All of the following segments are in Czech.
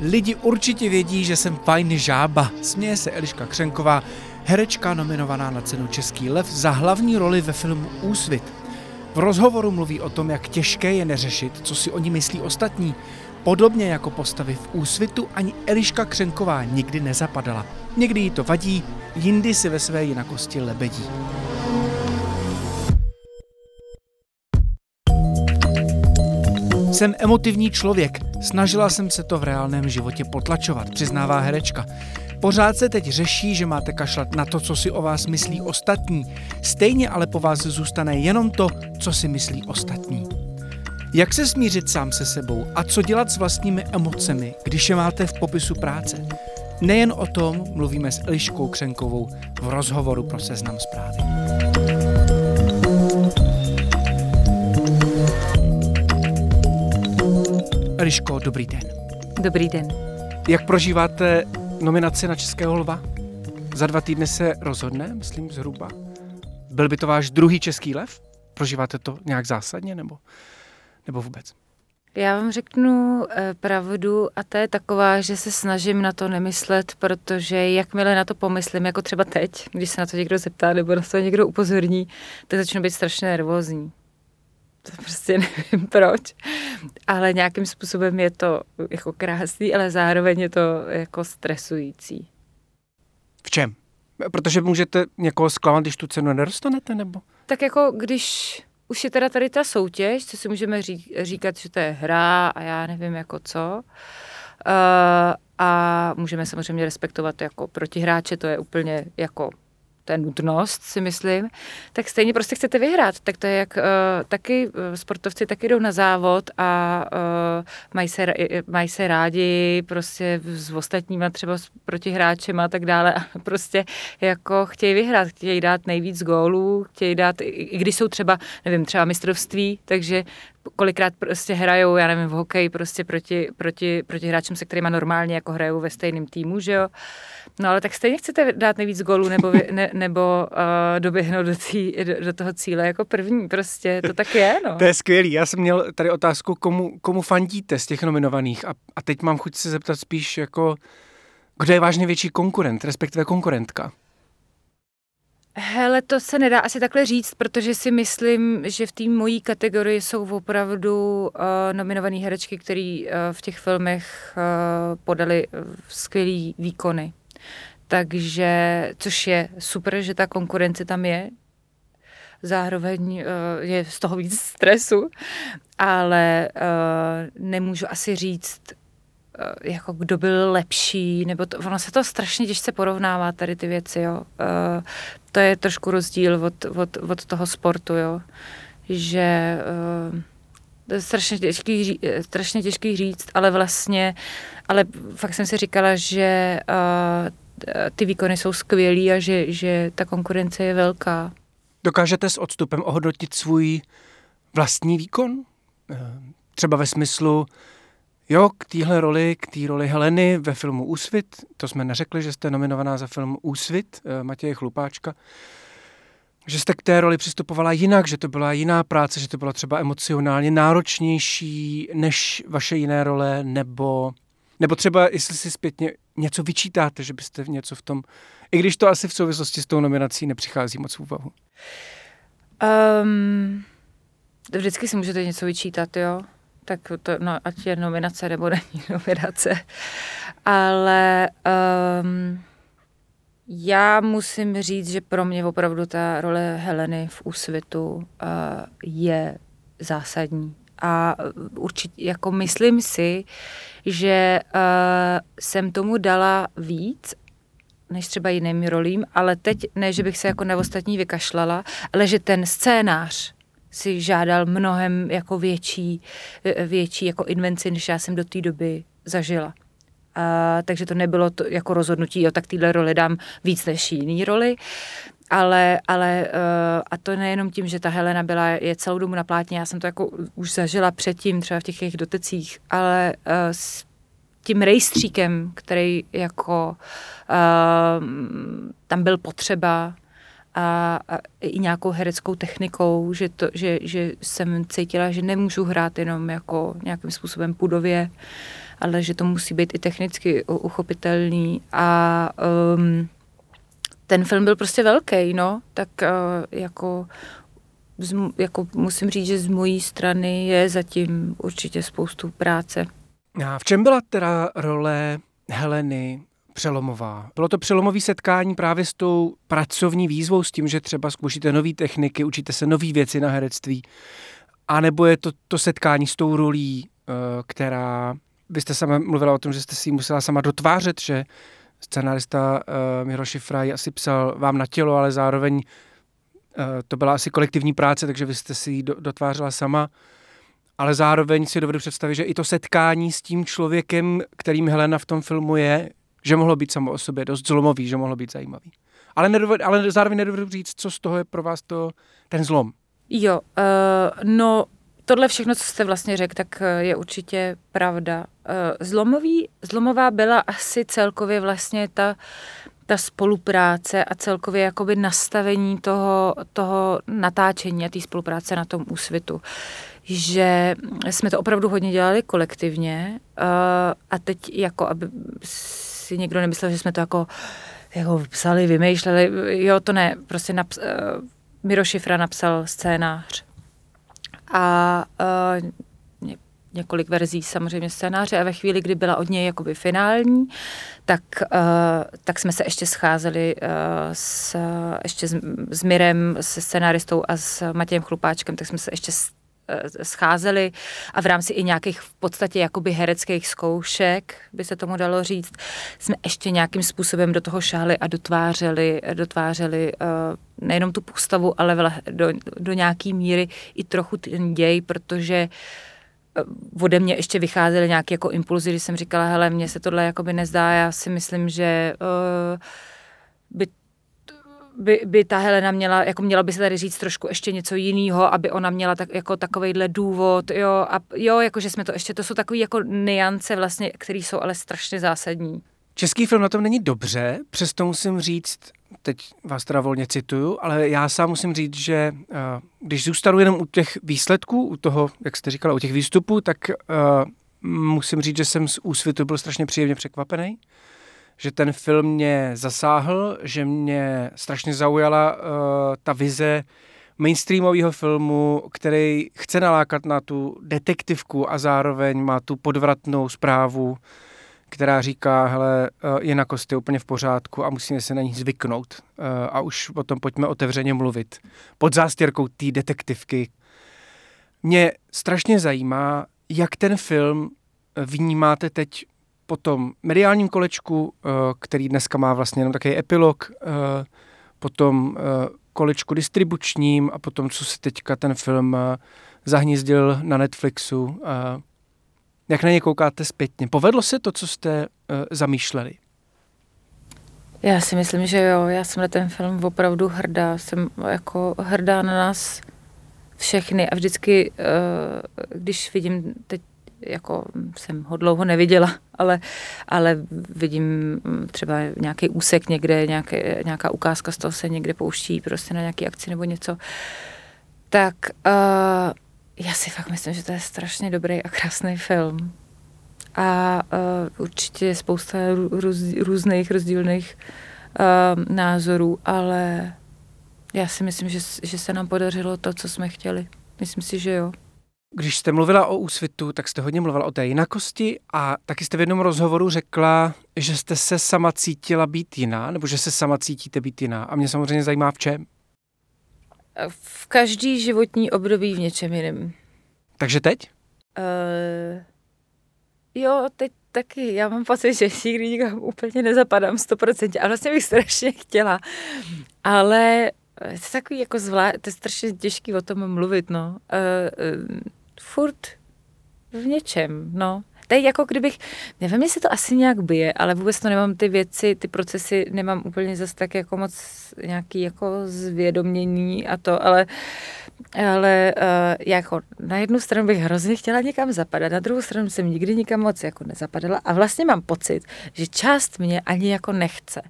Lidi určitě vědí, že jsem fajný žába. Směje se Eliška Křenková, herečka nominovaná na cenu Český lev za hlavní roli ve filmu Úsvit. V rozhovoru mluví o tom, jak těžké je neřešit, co si oni myslí ostatní. Podobně jako postavy v Úsvitu ani Eliška Křenková nikdy nezapadala. Někdy jí to vadí, jindy si ve své jinakosti lebedí. Jsem emotivní člověk. Snažila jsem se to v reálném životě potlačovat, přiznává herečka. Pořád se teď řeší, že máte kašlat na to, co si o vás myslí ostatní. Stejně ale po vás zůstane jenom to, co si myslí ostatní. Jak se smířit sám se sebou a co dělat s vlastními emocemi, když je máte v popisu práce? Nejen o tom mluvíme s Eliškou Křenkovou v rozhovoru pro Seznam zprávy. Eliško, dobrý den. Dobrý den. Jak prožíváte nominaci na Českého lva? Za dva týdny se rozhodne, myslím zhruba. Byl by to váš druhý Český lev? Prožíváte to nějak zásadně nebo, nebo vůbec? Já vám řeknu eh, pravdu a to je taková, že se snažím na to nemyslet, protože jakmile na to pomyslím, jako třeba teď, když se na to někdo zeptá nebo na to někdo upozorní, tak začnu být strašně nervózní. To prostě nevím proč, ale nějakým způsobem je to jako krásný, ale zároveň je to jako stresující. V čem? Protože můžete někoho zklamat, když tu cenu nedostanete, nebo? Tak jako když už je teda tady ta soutěž, co si můžeme ří, říkat, že to je hra a já nevím jako co. Uh, a můžeme samozřejmě respektovat jako protihráče, to je úplně jako to je nutnost, si myslím, tak stejně prostě chcete vyhrát. Tak to je jak uh, taky uh, sportovci taky jdou na závod a uh, mají, se, mají se rádi prostě s ostatníma třeba s protihráčem a tak dále a prostě jako chtějí vyhrát, chtějí dát nejvíc gólů, chtějí dát, i když jsou třeba, nevím, třeba mistrovství, takže kolikrát prostě hrajou, já nevím, v hokeji prostě proti, proti, proti hráčům, se kterými normálně jako hrajou ve stejném týmu, že jo. No ale tak stejně chcete dát nejvíc gólů nebo, ne, nebo uh, doběhnout do, tý, do, do toho cíle jako první, prostě to tak je, no. To je skvělý. Já jsem měl tady otázku, komu, komu fandíte z těch nominovaných a, a teď mám chuť se zeptat spíš jako, kdo je váš největší konkurent, respektive konkurentka? Hele, to se nedá asi takhle říct, protože si myslím, že v té mojí kategorii jsou opravdu uh, nominované herečky, které uh, v těch filmech uh, podali skvělé výkony. Takže, což je super, že ta konkurence tam je. Zároveň uh, je z toho víc stresu, ale uh, nemůžu asi říct, Eh, jako kdo byl lepší, nebo to, ono se to strašně těžce porovnává tady ty věci, jo. To je trošku rozdíl od, od, od toho sportu, jo. Že to je strašně těžký, strašně těžký říct, ale vlastně, ale fakt jsem si říkala, že uh, ty výkony jsou skvělý a že, že ta konkurence je velká. Dokážete s odstupem ohodnotit svůj vlastní výkon? Třeba ve smyslu, Jo, k téhle roli, k té roli Heleny ve filmu Úsvit, to jsme neřekli, že jste nominovaná za film Úsvit eh, Matěje Chlupáčka, že jste k té roli přistupovala jinak, že to byla jiná práce, že to bylo třeba emocionálně náročnější než vaše jiné role, nebo, nebo třeba, jestli si zpětně něco vyčítáte, že byste něco v tom, i když to asi v souvislosti s tou nominací nepřichází moc v úvahu. Um, vždycky si můžete něco vyčítat, jo tak to, no, ať je nominace nebo není nominace. Ale um, já musím říct, že pro mě opravdu ta role Heleny v Úsvitu uh, je zásadní. A určitě, jako myslím si, že uh, jsem tomu dala víc než třeba jiným rolím, ale teď ne, že bych se jako na ostatní vykašlala, ale že ten scénář si žádal mnohem jako větší, větší jako invenci, než já jsem do té doby zažila. A, takže to nebylo to jako rozhodnutí, jo, tak týhle roli dám víc než jiný roli. Ale, ale uh, a to nejenom tím, že ta Helena byla, je celou dobu na plátně, já jsem to jako už zažila předtím, třeba v těch jejich dotecích, ale uh, s tím rejstříkem, který jako uh, tam byl potřeba a, a i nějakou hereckou technikou, že, to, že, že jsem cítila, že nemůžu hrát jenom jako nějakým způsobem pudově, ale že to musí být i technicky uchopitelný a um, ten film byl prostě velký, no, tak uh, jako, z, jako musím říct, že z mojí strany je zatím určitě spoustu práce. A v čem byla teda role Heleny přelomová? Bylo to přelomové setkání právě s tou pracovní výzvou, s tím, že třeba zkoušíte nové techniky, učíte se nové věci na herectví, a nebo je to to setkání s tou rolí, eh, která, vy jste sama mluvila o tom, že jste si musela sama dotvářet, že scenárista uh, Miro Šifra asi psal vám na tělo, ale zároveň uh, to byla asi kolektivní práce, takže vy jste si ji do, dotvářela sama. Ale zároveň si dovedu představit, že i to setkání s tím člověkem, kterým Helena v tom filmu je, že mohlo být samo o sobě dost zlomový, že mohlo být zajímavý. Ale, nedovedu, ale zároveň nedovedu říct, co z toho je pro vás to, ten zlom. Jo, uh, no tohle všechno, co jste vlastně řekl, tak eh, je určitě pravda. Eh, zlomový, zlomová byla asi celkově vlastně ta, ta spolupráce a celkově jakoby nastavení toho, toho natáčení a té spolupráce na tom úsvitu. Že jsme to opravdu hodně dělali kolektivně eh, a teď jako, aby si někdo nemyslel, že jsme to jako, jako psali, vymýšleli, jo, to ne, prostě naps, Miro Šifra napsal scénář a uh, několik verzí samozřejmě scénáře. A ve chvíli, kdy byla od něj jakoby finální, tak, uh, tak jsme se ještě scházeli uh, s, ještě s, s Mirem, se scenáristou a s Matějem Chlupáčkem, tak jsme se ještě scházeli a v rámci i nějakých v podstatě jakoby hereckých zkoušek, by se tomu dalo říct, jsme ještě nějakým způsobem do toho šáli a dotvářeli, dotvářeli uh, nejenom tu postavu, ale do, do nějaký míry i trochu ten děj, protože eh, ode mě ještě vycházely nějaké jako impulzy, když jsem říkala, hele, mně se tohle jakoby nezdá, já si myslím, že uh, by by, by ta Helena měla, jako měla by se tady říct trošku ještě něco jiného, aby ona měla tak, jako takovejhle důvod, jo, a jo, jakože jsme to ještě, to jsou takové jako niance vlastně, které jsou ale strašně zásadní. Český film na tom není dobře, přesto musím říct, teď vás teda volně cituju, ale já sám musím říct, že uh, když zůstanu jenom u těch výsledků, u toho, jak jste říkala, u těch výstupů, tak uh, musím říct, že jsem z úsvitu byl strašně příjemně překvapený že ten film mě zasáhl, že mě strašně zaujala uh, ta vize mainstreamového filmu, který chce nalákat na tu detektivku a zároveň má tu podvratnou zprávu, která říká, hele, jinakost je úplně v pořádku a musíme se na ní zvyknout. Uh, a už o tom pojďme otevřeně mluvit. Pod zástěrkou té detektivky. Mě strašně zajímá, jak ten film vnímáte teď po tom mediálním kolečku, eh, který dneska má vlastně jenom takový epilog, eh, potom eh, kolečku distribučním a potom, co se teďka ten film zahnízdil na Netflixu. Jak na ně koukáte zpětně? Povedlo se to, co jste zamýšleli? Já si myslím, že jo. Já jsem na ten film opravdu hrdá. Jsem jako hrdá na nás všechny a vždycky, když vidím teď jako jsem ho dlouho neviděla, ale, ale vidím třeba nějaký úsek někde, nějaké, nějaká ukázka z toho se někde pouští prostě na nějaký akci nebo něco. Tak uh, já si fakt myslím, že to je strašně dobrý a krásný film. A uh, určitě je spousta růz, různých rozdílných uh, názorů, ale já si myslím, že, že se nám podařilo to, co jsme chtěli. Myslím si, že jo. Když jste mluvila o úsvitu, tak jste hodně mluvila o té jinakosti a taky jste v jednom rozhovoru řekla, že jste se sama cítila být jiná, nebo že se sama cítíte být jiná. A mě samozřejmě zajímá v čem. V každý životní období v něčem jiném. Takže teď? Uh, jo, teď taky. Já mám pocit, že si nikdy nikam úplně nezapadám 100%. A vlastně bych strašně chtěla. Ale je to takový jako zvlá... to je strašně těžký o tom mluvit, no. Uh, uh, furt v něčem, no. to je jako kdybych, nevím, jestli to asi nějak bije, ale vůbec to nemám ty věci, ty procesy nemám úplně zase tak jako moc nějaký jako zvědomění a to, ale ale uh, jako na jednu stranu bych hrozně chtěla někam zapadat, na druhou stranu jsem nikdy nikam moc jako nezapadala a vlastně mám pocit, že část mě ani jako nechce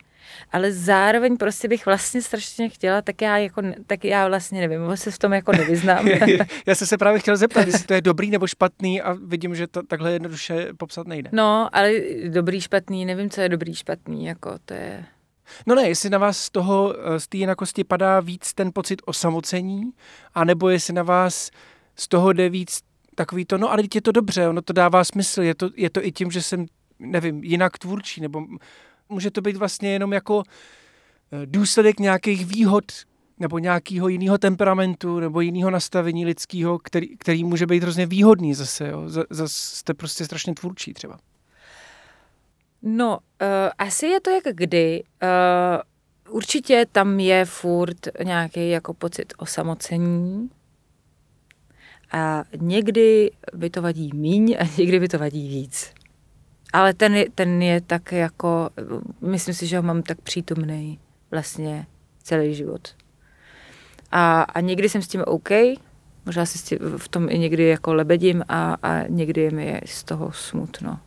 ale zároveň prostě bych vlastně strašně chtěla, tak já, jako, tak já vlastně nevím, se v tom jako nevyznám. já jsem se právě chtěl zeptat, jestli to je dobrý nebo špatný a vidím, že to takhle jednoduše popsat nejde. No, ale dobrý, špatný, nevím, co je dobrý, špatný, jako to je... No ne, jestli na vás z toho, z té jinakosti padá víc ten pocit osamocení, anebo jestli na vás z toho jde víc takový to, no ale je to dobře, ono to dává smysl, je to, je to i tím, že jsem, nevím, jinak tvůrčí, nebo může to být vlastně jenom jako eh, důsledek nějakých výhod nebo nějakého jiného temperamentu nebo jiného nastavení lidského, který, který může být hrozně výhodný zase. Jo. Zase jste prostě strašně tvůrčí třeba. No, uh, asi je to jak kdy. Uh, určitě tam je furt nějaký jako pocit osamocení. A někdy by to vadí míň a někdy by to vadí víc. Ale ten, je, ten je tak jako, myslím si, že ho mám tak přítomný vlastně celý život. A, a někdy jsem s tím OK, možná si tím, v tom i někdy jako lebedím a, a někdy je mi z toho smutno.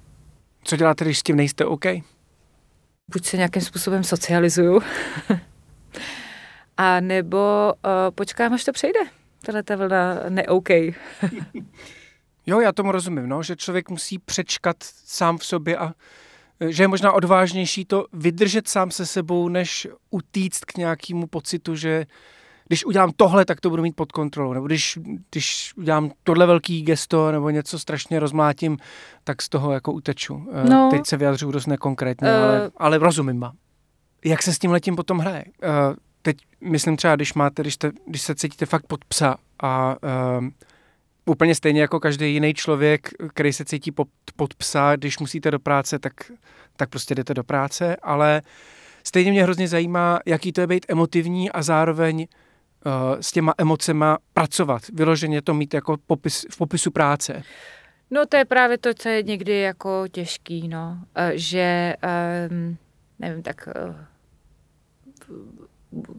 Co děláte, když s tím nejste OK? Buď se nějakým způsobem socializuju, a nebo uh, počkám, až to přejde. Tahle ta vlna ne-OK. Jo, já tomu rozumím, no, že člověk musí přečkat sám v sobě a e, že je možná odvážnější to vydržet sám se sebou, než utíct k nějakému pocitu, že když udělám tohle, tak to budu mít pod kontrolou. Nebo když, když udělám tohle velký gesto nebo něco strašně rozmlátím, tak z toho jako uteču. E, no. Teď se vyjadřuju dost nekonkrétně, uh. ale, ale rozumím vám. Jak se s tím letím potom hraje? Uh, teď myslím třeba, když máte, když, te, když se cítíte fakt pod psa a uh, úplně stejně jako každý jiný člověk, který se cítí pod, pod psa, když musíte do práce, tak, tak prostě jdete do práce, ale stejně mě hrozně zajímá, jaký to je být emotivní a zároveň uh, s těma emocema pracovat, vyloženě to mít jako popis, v popisu práce. No to je právě to, co je někdy jako těžký, no, uh, že um, nevím, tak uh,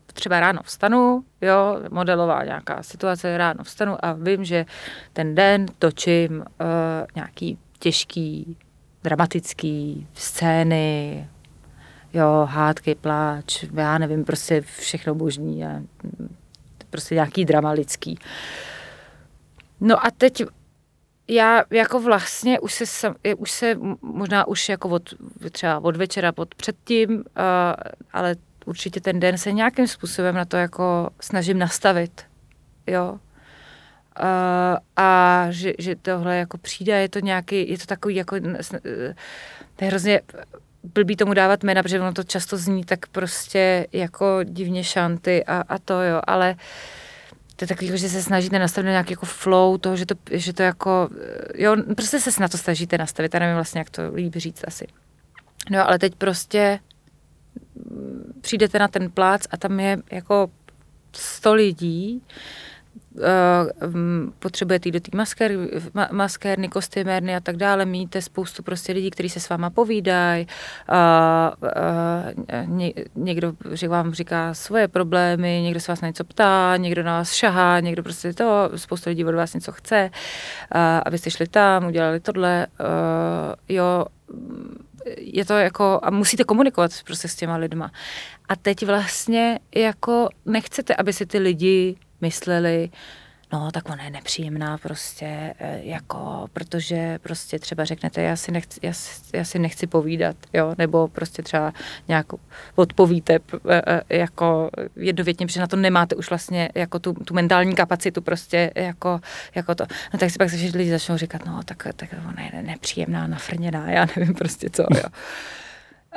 třeba ráno vstanu, jo, modelová nějaká situace, ráno vstanu a vím, že ten den točím uh, nějaký těžký, dramatický scény, jo, hádky, pláč, já nevím, prostě všechno božní a prostě nějaký drama lidský. No a teď já jako vlastně už se, už se možná už jako od, třeba od večera pod předtím, uh, ale určitě ten den se nějakým způsobem na to jako snažím nastavit, jo. Uh, a že, že tohle jako přijde, je to nějaký, je to takový jako, to je hrozně blbý tomu dávat jména, protože ono to často zní tak prostě jako divně šanty a, a to jo, ale to je takový, že se snažíte nastavit nějaký jako flow toho, že to, že to jako, jo, prostě se na to snažíte nastavit, já nevím vlastně, jak to líbí říct asi. No ale teď prostě přijdete na ten plác a tam je jako 100 lidí, Uh, potřebujete jít do té masker, maskérny, kostymérny a tak dále, míte spoustu prostě lidí, kteří se s váma povídají, ně, někdo vám říká svoje problémy, někdo se vás na něco ptá, někdo na vás šahá, někdo prostě to, spoustu lidí od vás něco chce, a vy jste šli tam, udělali tohle, uh, jo, je to jako, a musíte komunikovat prostě s těma lidma. A teď vlastně jako nechcete, aby si ty lidi mysleli, no tak ona je nepříjemná prostě, e, jako, protože prostě třeba řeknete, já si nechci, já, já si nechci povídat, jo, nebo prostě třeba nějak odpovíte e, e, jako jednovětně, protože na to nemáte už vlastně jako tu, tu mentální kapacitu prostě jako, jako to. No tak si pak se lidi začnou říkat, no tak, tak ona je nepříjemná, nafrněná, já nevím prostě co, jo.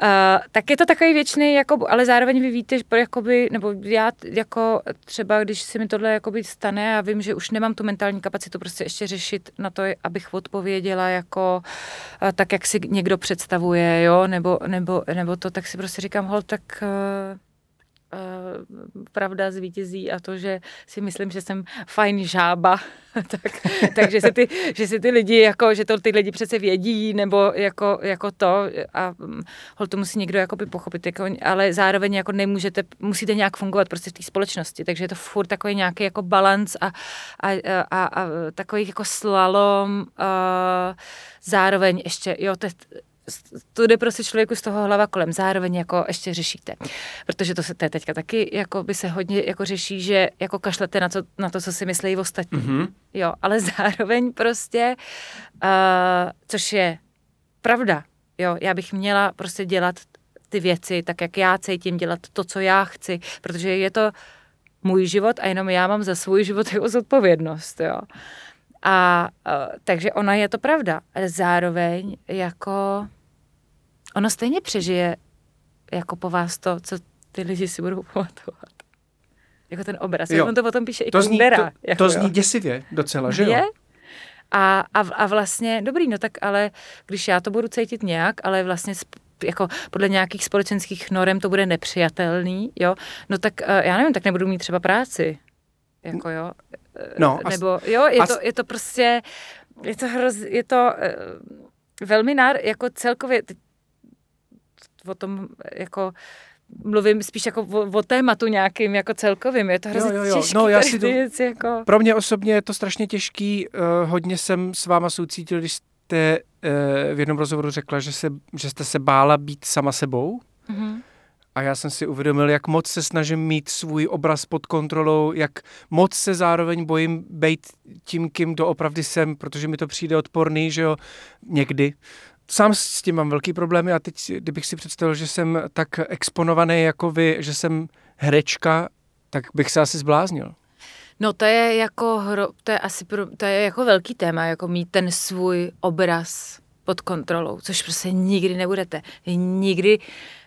Uh, tak je to takový věčný, jako, ale zároveň vy víte, jakoby, nebo já jako třeba, když se mi tohle jakoby stane a vím, že už nemám tu mentální kapacitu prostě ještě řešit na to, abych odpověděla jako uh, tak, jak si někdo představuje, jo, nebo, nebo, nebo to, tak si prostě říkám, hol, tak uh, pravda zvítězí a to, že si myslím, že jsem fajn žába, tak, takže si ty, že si ty lidi, jako, že to ty lidi přece vědí, nebo jako, jako to a hm, hol to musí někdo jakoby pochopit, jako, ale zároveň jako nemůžete, musíte nějak fungovat prostě v té společnosti, takže je to furt takový nějaký jako balans a, a, a, a takový jako slalom, uh, zároveň ještě, jo, to, to jde prostě člověku z toho hlava kolem, zároveň jako ještě řešíte. Protože to se to teďka taky jako by se hodně jako řeší, že jako kašlete na to, na to co si myslí ostatní. Mm-hmm. Jo, ale zároveň prostě, uh, což je pravda, jo, já bych měla prostě dělat ty věci tak, jak já cítím, dělat to, co já chci, protože je to můj život a jenom já mám za svůj život jako zodpovědnost, jo. A uh, takže ona je to pravda, ale zároveň jako ono stejně přežije jako po vás to, co ty lidi si budou pamatovat. Jako ten obraz. Jo. On to potom píše i to zní, to, jako, to zní děsivě docela, že jo? Je? A, a, a vlastně, dobrý, no tak ale když já to budu cítit nějak, ale vlastně jako podle nějakých společenských norem to bude nepřijatelný, jo, no tak uh, já nevím, tak nebudu mít třeba práci. Jako jo. No, Nebo jo, je, a, to, je to prostě, je to hroz, je to uh, velmi nár, jako celkově, o tom jako mluvím spíš jako o, o tématu nějakým jako celkovým. Je to hrozně jo, jo, jo. těžký. No, já si to, věc, jako... Pro mě osobně je to strašně těžký. Uh, hodně jsem s váma soucítil, když jste uh, v jednom rozhovoru řekla, že, se, že jste se bála být sama sebou. Mm-hmm. A já jsem si uvědomil, jak moc se snažím mít svůj obraz pod kontrolou, jak moc se zároveň bojím být tím, kým doopravdy jsem, protože mi to přijde odporný, že jo, někdy sám s tím mám velký problémy a teď, kdybych si představil, že jsem tak exponovaný jako vy, že jsem herečka, tak bych se asi zbláznil. No to je jako, hro, to je asi, pro, to je jako velký téma, jako mít ten svůj obraz pod kontrolou, což prostě nikdy nebudete. Vy nikdy,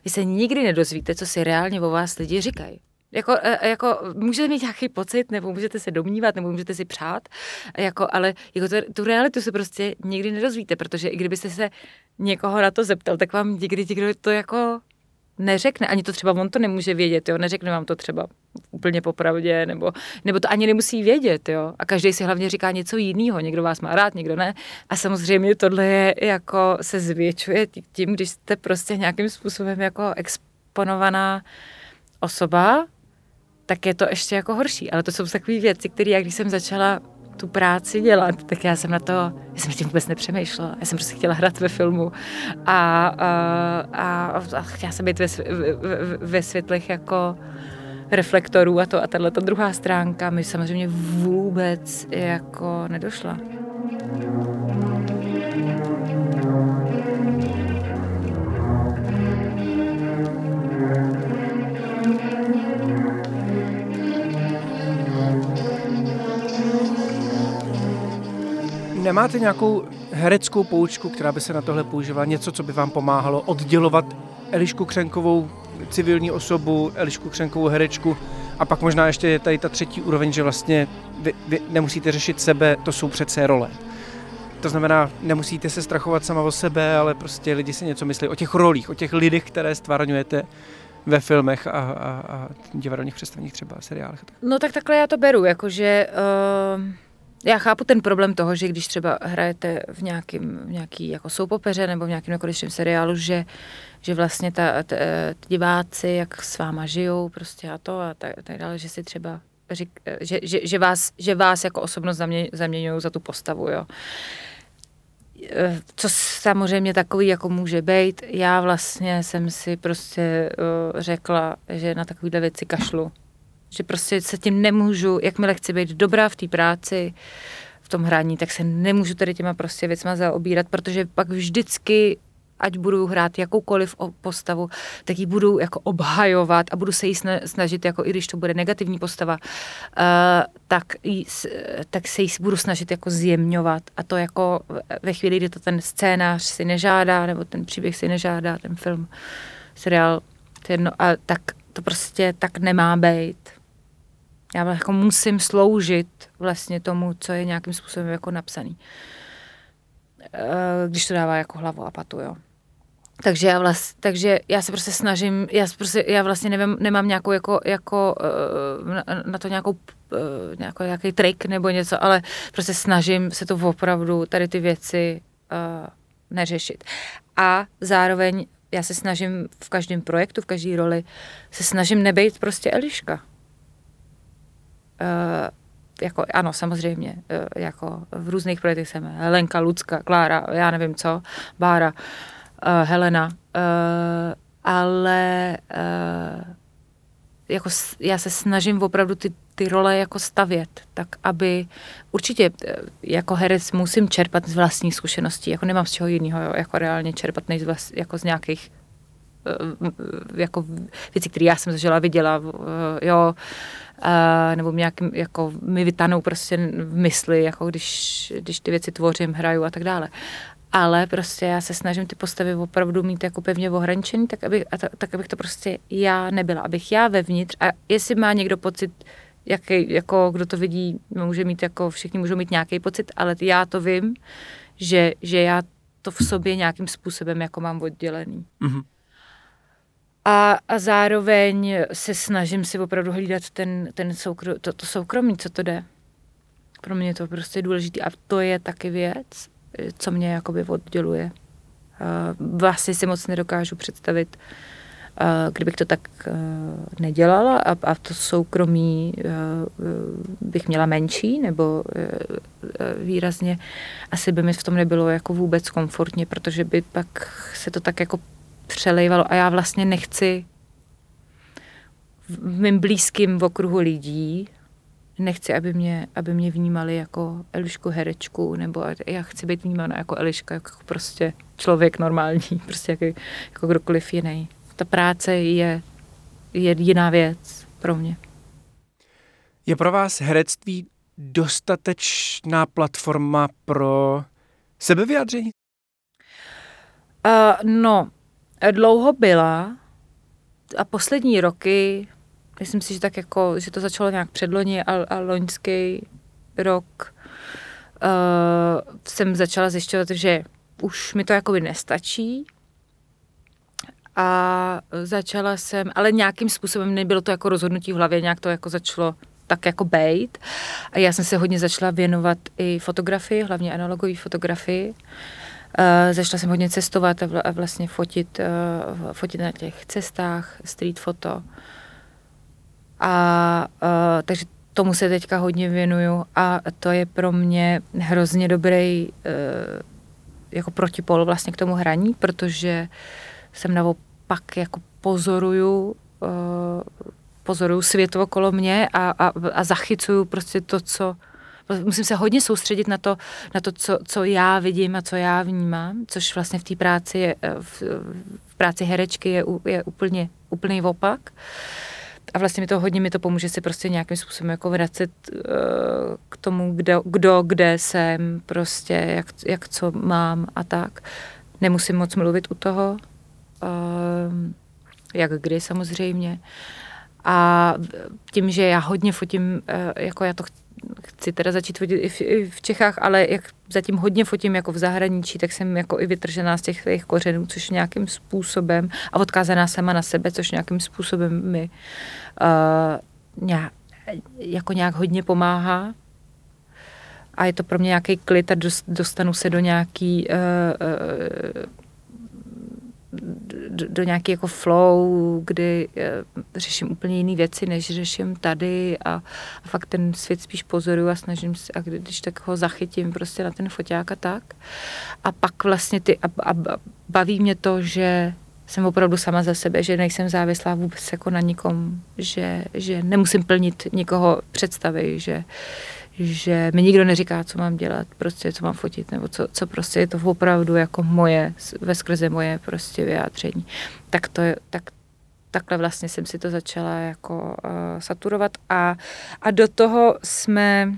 vy se nikdy nedozvíte, co si reálně o vás lidi říkají. Jako, e, jako, můžete mít nějaký pocit, nebo můžete se domnívat, nebo můžete si přát, jako, ale jako to, tu realitu se prostě nikdy nedozvíte, protože i kdybyste se někoho na to zeptal, tak vám nikdy nikdo to jako neřekne, ani to třeba on to nemůže vědět, jo, neřekne vám to třeba úplně popravdě, nebo, nebo to ani nemusí vědět, jo, a každý si hlavně říká něco jiného, někdo vás má rád, někdo ne, a samozřejmě tohle je jako se zvětšuje tím, když jste prostě nějakým způsobem jako exponovaná osoba, tak je to ještě jako horší. Ale to jsou takové věci, které já když jsem začala tu práci dělat, tak já jsem na to, já jsem tím vůbec nepřemýšlela. Já jsem prostě chtěla hrát ve filmu a, a, a, a chtěla jsem být ve, ve, ve světlech jako reflektorů a to a tahle druhá stránka mi samozřejmě vůbec jako nedošla. Nemáte nějakou hereckou poučku, která by se na tohle používala? Něco, co by vám pomáhalo oddělovat Elišku Křenkovou civilní osobu, Elišku Křenkovou herečku a pak možná ještě je tady ta třetí úroveň, že vlastně vy, vy nemusíte řešit sebe, to jsou přece role. To znamená, nemusíte se strachovat sama o sebe, ale prostě lidi si něco myslí o těch rolích, o těch lidech, které stvárňujete ve filmech a, a, a divadelních představeních třeba, seriálech. No tak takhle já to beru, jakože... Uh já chápu ten problém toho, že když třeba hrajete v, nějakým, v nějaký jako soupopeře nebo v nějakém nekonečném seriálu, že, že vlastně ta, ta, ta diváci, jak s váma žijou prostě a to a tak, tak dále, že si třeba řík, že, že, že, vás, že vás jako osobnost zamě, zaměňují za tu postavu, jo. Co samozřejmě takový jako může být, já vlastně jsem si prostě uh, řekla, že na takovýhle věci kašlu že prostě se tím nemůžu, jakmile chci být dobrá v té práci, v tom hraní, tak se nemůžu tady těma prostě věcma zaobírat, protože pak vždycky ať budu hrát jakoukoliv postavu, tak ji budu jako obhajovat a budu se jí snažit, jako i když to bude negativní postava, uh, tak, jí, tak se jí budu snažit jako zjemňovat a to jako ve chvíli, kdy to ten scénář si nežádá, nebo ten příběh si nežádá, ten film, seriál, to jedno, a tak to prostě tak nemá být já jako musím sloužit vlastně tomu, co je nějakým způsobem jako napsaný. Eh, když to dává jako hlavu a patu, jo. Takže já, vlast, takže já se prostě snažím, já, prostě, já vlastně nevím, nemám nějakou jako, jako uh, na, na to nějakou uh, nějakou, nějaký trik nebo něco, ale prostě snažím se to opravdu tady ty věci uh, neřešit. A zároveň já se snažím v každém projektu, v každé roli, se snažím nebejt prostě Eliška. Uh, jako, ano, samozřejmě, uh, jako v různých projektech jsem Helenka, Lucka, Klára, já nevím co, Bára, uh, Helena, uh, ale uh, jako já se snažím opravdu ty, ty role jako stavět, tak aby určitě jako herec musím čerpat z vlastních zkušeností, jako nemám z čeho jiného, jako reálně čerpat než z, vlast, jako z nějakých jako věcí, které já jsem zažila, viděla, jo, nebo nějakým, jako mi vytanou prostě v mysli, jako když, když ty věci tvořím, hraju a tak dále ale prostě já se snažím ty postavy opravdu mít jako pevně ohraničený, tak, aby, a tak abych to prostě já nebyla, abych já vevnitř a jestli má někdo pocit, jaký, jako kdo to vidí, může mít jako, všichni můžou mít nějaký pocit, ale já to vím, že, že já to v sobě nějakým způsobem jako mám oddělený. Mm-hmm. A, a zároveň se snažím si opravdu hlídat ten, ten soukro, to, to soukromí, co to jde. Pro mě to prostě důležité a to je taky věc, co mě jakoby odděluje. Vlastně si moc nedokážu představit, kdybych to tak nedělala a, a to soukromí bych měla menší nebo výrazně, asi by mi v tom nebylo jako vůbec komfortně, protože by pak se to tak jako přelejvalo a já vlastně nechci v mým blízkým okruhu lidí nechci, aby mě, aby mě vnímali jako Elišku herečku, nebo já chci být vnímána jako Eliška, jako prostě člověk normální, prostě jako, jako kdokoliv jiný. Ta práce je, je jiná věc pro mě. Je pro vás herectví dostatečná platforma pro sebevyjádření? Uh, no, dlouho byla a poslední roky myslím si, že tak jako, že to začalo nějak předloni a, a loňský rok uh, jsem začala zjišťovat, že už mi to jakoby nestačí a začala jsem, ale nějakým způsobem nebylo to jako rozhodnutí v hlavě, nějak to jako začalo tak jako bejt. A já jsem se hodně začala věnovat i fotografii, hlavně analogové fotografii. Uh, začala jsem hodně cestovat a, vl- a vlastně fotit, uh, fotit na těch cestách, street foto. A uh, takže tomu se teďka hodně věnuju a to je pro mě hrozně dobrý uh, jako protipol vlastně k tomu hraní, protože jsem naopak jako pozoruju uh, pozoruju svět okolo mě a, a, a zachycuju prostě to, co musím se hodně soustředit na to, na to co, co já vidím a co já vnímám, což vlastně v té práci je, v, v práci herečky je, je úplně, úplný opak. Uh, a vlastně mi to hodně mi to pomůže si prostě nějakým způsobem jako vracet uh, k tomu, kdo, kdo, kde jsem, prostě jak, jak co mám a tak. Nemusím moc mluvit u toho, uh, jak kdy samozřejmě. A tím, že já hodně fotím, uh, jako já to chci teda začít fotit i v, i v Čechách, ale jak zatím hodně fotím jako v zahraničí, tak jsem jako i vytržená z těch svých kořenů, což nějakým způsobem a odkázaná sama na sebe, což nějakým způsobem mi uh, nějak, jako nějak hodně pomáhá. A je to pro mě nějaký klid a dostanu se do nějaký uh, uh, do, do nějaký jako flow, kdy uh, řeším úplně jiné věci, než řeším tady a, a fakt ten svět spíš pozoruju a snažím se, a když tak ho zachytím prostě na ten foťák a tak. A pak vlastně ty, a, a baví mě to, že jsem opravdu sama za sebe, že nejsem závislá vůbec jako na nikom, že, že nemusím plnit nikoho představy, že, že mi nikdo neříká, co mám dělat, prostě co mám fotit, nebo co, co prostě je to opravdu jako moje, ve skrze moje prostě vyjádření. Tak to je, tak, takhle vlastně jsem si to začala jako uh, saturovat a, a do toho jsme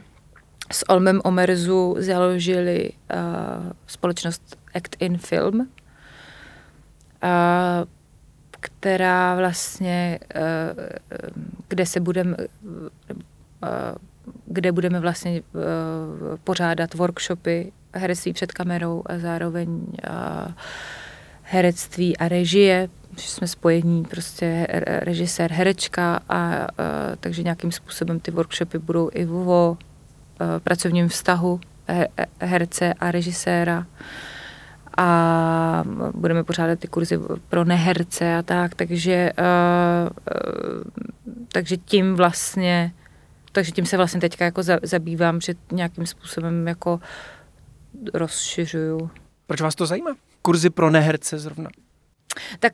s Olmem Omerzu založili uh, společnost Act in Film, uh, která vlastně, uh, kde se budeme, uh, kde budeme vlastně uh, pořádat workshopy herectví před kamerou a zároveň uh, herectví a režie, že jsme spojení prostě režisér, herečka a, a takže nějakým způsobem ty workshopy budou i o pracovním vztahu herce a režiséra. A budeme pořádat ty kurzy pro neherce a tak, takže, uh, uh, takže tím vlastně takže tím se vlastně teďka jako zabývám, že nějakým způsobem jako rozšiřuju. Proč vás to zajímá? Kurzy pro neherce zrovna? Tak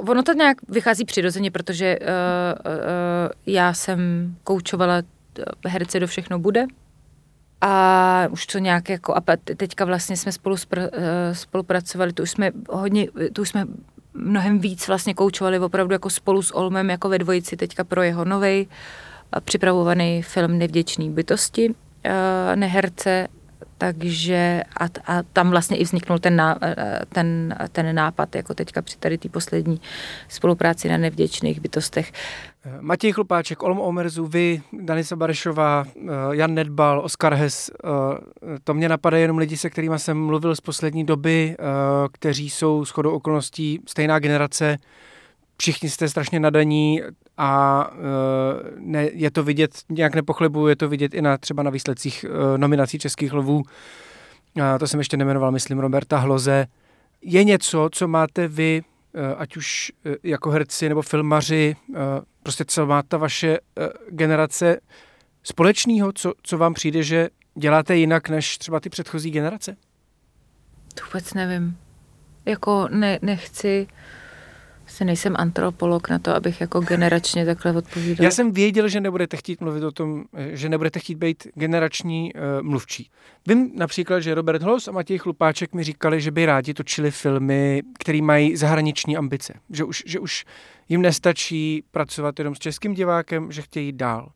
uh, ono to nějak vychází přirozeně, protože uh, uh, já jsem koučovala herce do všechno bude, a už to nějak jako, a teďka vlastně jsme spolu spr, spolupracovali, tu už jsme hodně, tu už jsme mnohem víc vlastně koučovali opravdu jako spolu s Olmem, jako ve dvojici teďka pro jeho nový připravovaný film Nevděčný bytosti, neherce takže a, a tam vlastně i vzniknul ten, ná, ten, ten nápad, jako teďka při tady té poslední spolupráci na nevděčných bytostech. Matěj Chlupáček, Olm Omerzu, vy, Danisa Barešová, eh, Jan Nedbal, Oskar Hes, eh, to mě napadají jenom lidi, se kterými jsem mluvil z poslední doby, eh, kteří jsou shodou okolností stejná generace, všichni jste strašně nadaní a uh, ne, je to vidět, nějak nepochlebuju, je to vidět i na třeba na výsledcích uh, nominací Českých lovů. Uh, to jsem ještě nemenoval, myslím, Roberta Hloze. Je něco, co máte vy, uh, ať už uh, jako herci nebo filmaři, uh, prostě co má ta vaše uh, generace společného, co, co vám přijde, že děláte jinak než třeba ty předchozí generace? To vůbec nevím. Jako ne, nechci se nejsem antropolog na to, abych jako generačně takhle odpovídal. Já jsem věděl, že nebudete chtít mluvit o tom, že nebudete chtít být generační uh, mluvčí. Vím například, že Robert Hlos a Matěj Chlupáček mi říkali, že by rádi točili filmy, které mají zahraniční ambice. Že už, že už jim nestačí pracovat jenom s českým divákem, že chtějí dál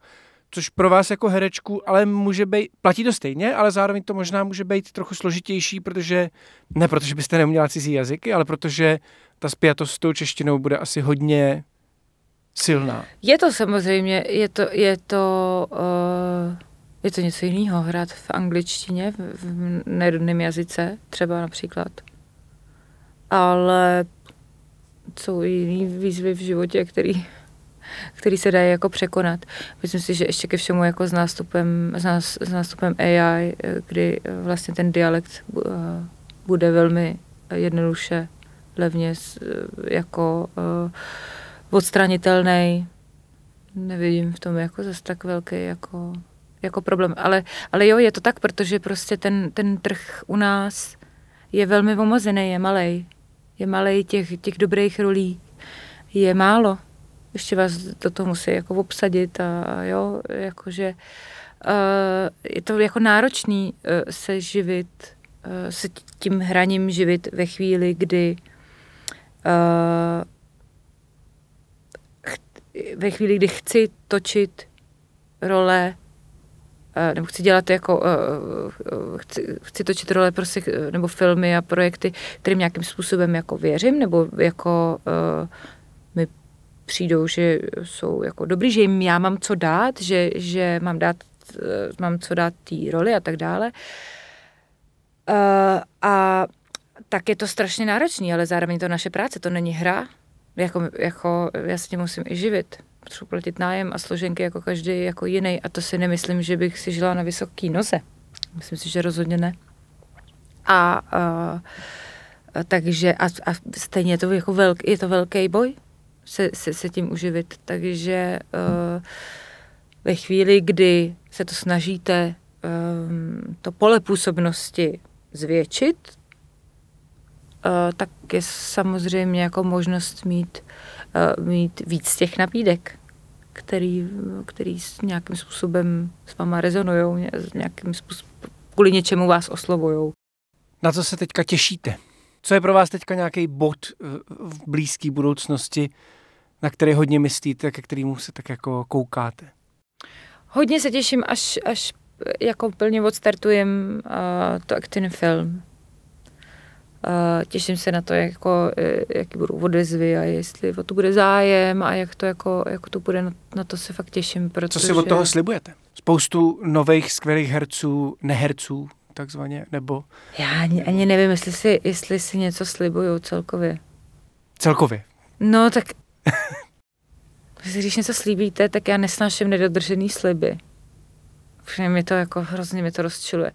což pro vás jako herečku, ale může být, platí to stejně, ale zároveň to možná může být trochu složitější, protože, ne protože byste neuměla cizí jazyky, ale protože ta spjatost s tou češtinou bude asi hodně silná. Je to samozřejmě, je to, je to, uh, je to něco jiného hrát v angličtině, v, v nerodném jazyce, třeba například. Ale jsou jiný výzvy v životě, který který se dají jako překonat. Myslím si, že ještě ke všemu jako s nástupem, s, nás, s nástupem AI, kdy vlastně ten dialekt uh, bude velmi jednoduše, levně jako uh, odstranitelný. Nevidím v tom jako zase tak velký jako, jako problém. Ale, ale jo, je to tak, protože prostě ten, ten trh u nás je velmi omezený, je malý. Je malý těch, těch dobrých rolí. Je málo ještě vás do toho musí jako obsadit a, jo, jakože uh, je to jako náročný uh, se živit, uh, se tím hraním živit ve chvíli, kdy ve chvíli, kdy chci točit role nebo chci dělat jako, chci, chci točit role prostě, nebo filmy a projekty, kterým nějakým způsobem jako věřím, nebo jako přijdou, že jsou jako dobrý, že jim já mám co dát, že, že mám, dát, eh, mám co dát té roli a tak dále. A tak je to strašně náročný, ale zároveň to naše práce, to není hra. Jako, jako já se tím musím i živit. Potřebuji platit nájem a složenky jako každý jako jiný a to si nemyslím, že bych si žila na vysoký noze. Myslím si, že rozhodně ne. A, uh, takže a, a stejně je to jako velký, je to velký boj, se, se, se tím uživit. Takže uh, ve chvíli, kdy se to snažíte um, to pole působnosti zvětšit, tak je samozřejmě jako možnost mít, uh, mít víc těch nabídek, který, který s nějakým způsobem s váma rezonují, nějakým způsobem, kvůli něčemu vás oslovují. Na co se teďka těšíte? Co je pro vás teďka nějaký bod v blízké budoucnosti, na který hodně myslíte, ke kterému se tak jako koukáte? Hodně se těším, až, až jako plně odstartujem uh, to aktivní film. Uh, těším se na to, jako, e, jaký budou odezvy a jestli o to bude zájem a jak to, jako, jak to bude, na, na to se fakt těším. Protože... Co si od toho slibujete? Spoustu nových skvělých herců, neherců takzvaně, nebo Já ani, ani nevím, jestli si, jestli si něco slibuju celkově. celkově. No tak, když něco slíbíte, tak já nesnáším nedodržený sliby. Protože mi to jako hrozně mi to rozčiluje.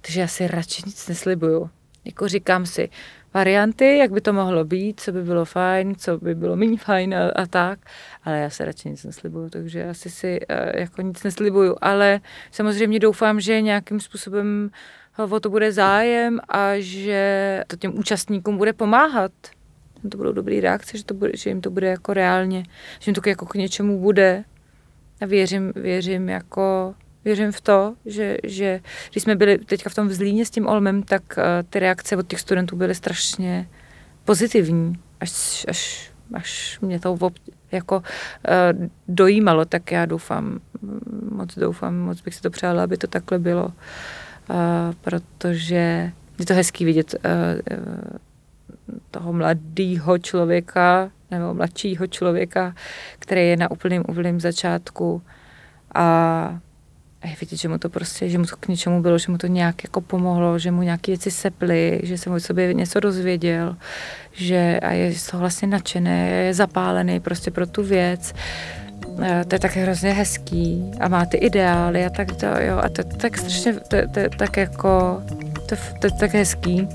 Takže já si radši nic neslibuju. Jako říkám si varianty, jak by to mohlo být, co by bylo fajn, co by bylo méně fajn a, a tak, ale já se radši nic neslibuju, takže asi si uh, jako nic neslibuju, ale samozřejmě doufám, že nějakým způsobem o to bude zájem a že to těm účastníkům bude pomáhat. To budou dobrý reakce, že, to bude, že jim to bude jako reálně, že jim to jako k něčemu bude. A věřím, věřím jako věřím v to, že, že když jsme byli teďka v tom vzlíně s tím Olmem, tak uh, ty reakce od těch studentů byly strašně pozitivní. Až, až, až mě to ob, jako uh, dojímalo, tak já doufám, moc doufám, moc bych si to přála, aby to takhle bylo. Uh, protože je to hezký vidět uh, toho mladého člověka nebo mladšího člověka, který je na úplným, úplným začátku a a je vidět, že mu to prostě, že mu to k něčemu bylo, že mu to nějak jako pomohlo, že mu nějaké věci seply, že se mu sobě něco dozvěděl, že a je z toho vlastně nadšený, je zapálený prostě pro tu věc. A to je tak hrozně hezký a má ty ideály a tak to, jo, a to, to tak strašně, to, to, to tak jako, to, to, to tak hezký.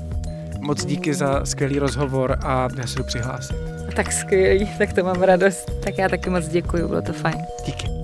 Moc díky za skvělý rozhovor a já se jdu přihlásit. Tak skvělý, tak to mám radost. Tak já taky moc děkuji, bylo to fajn. Díky.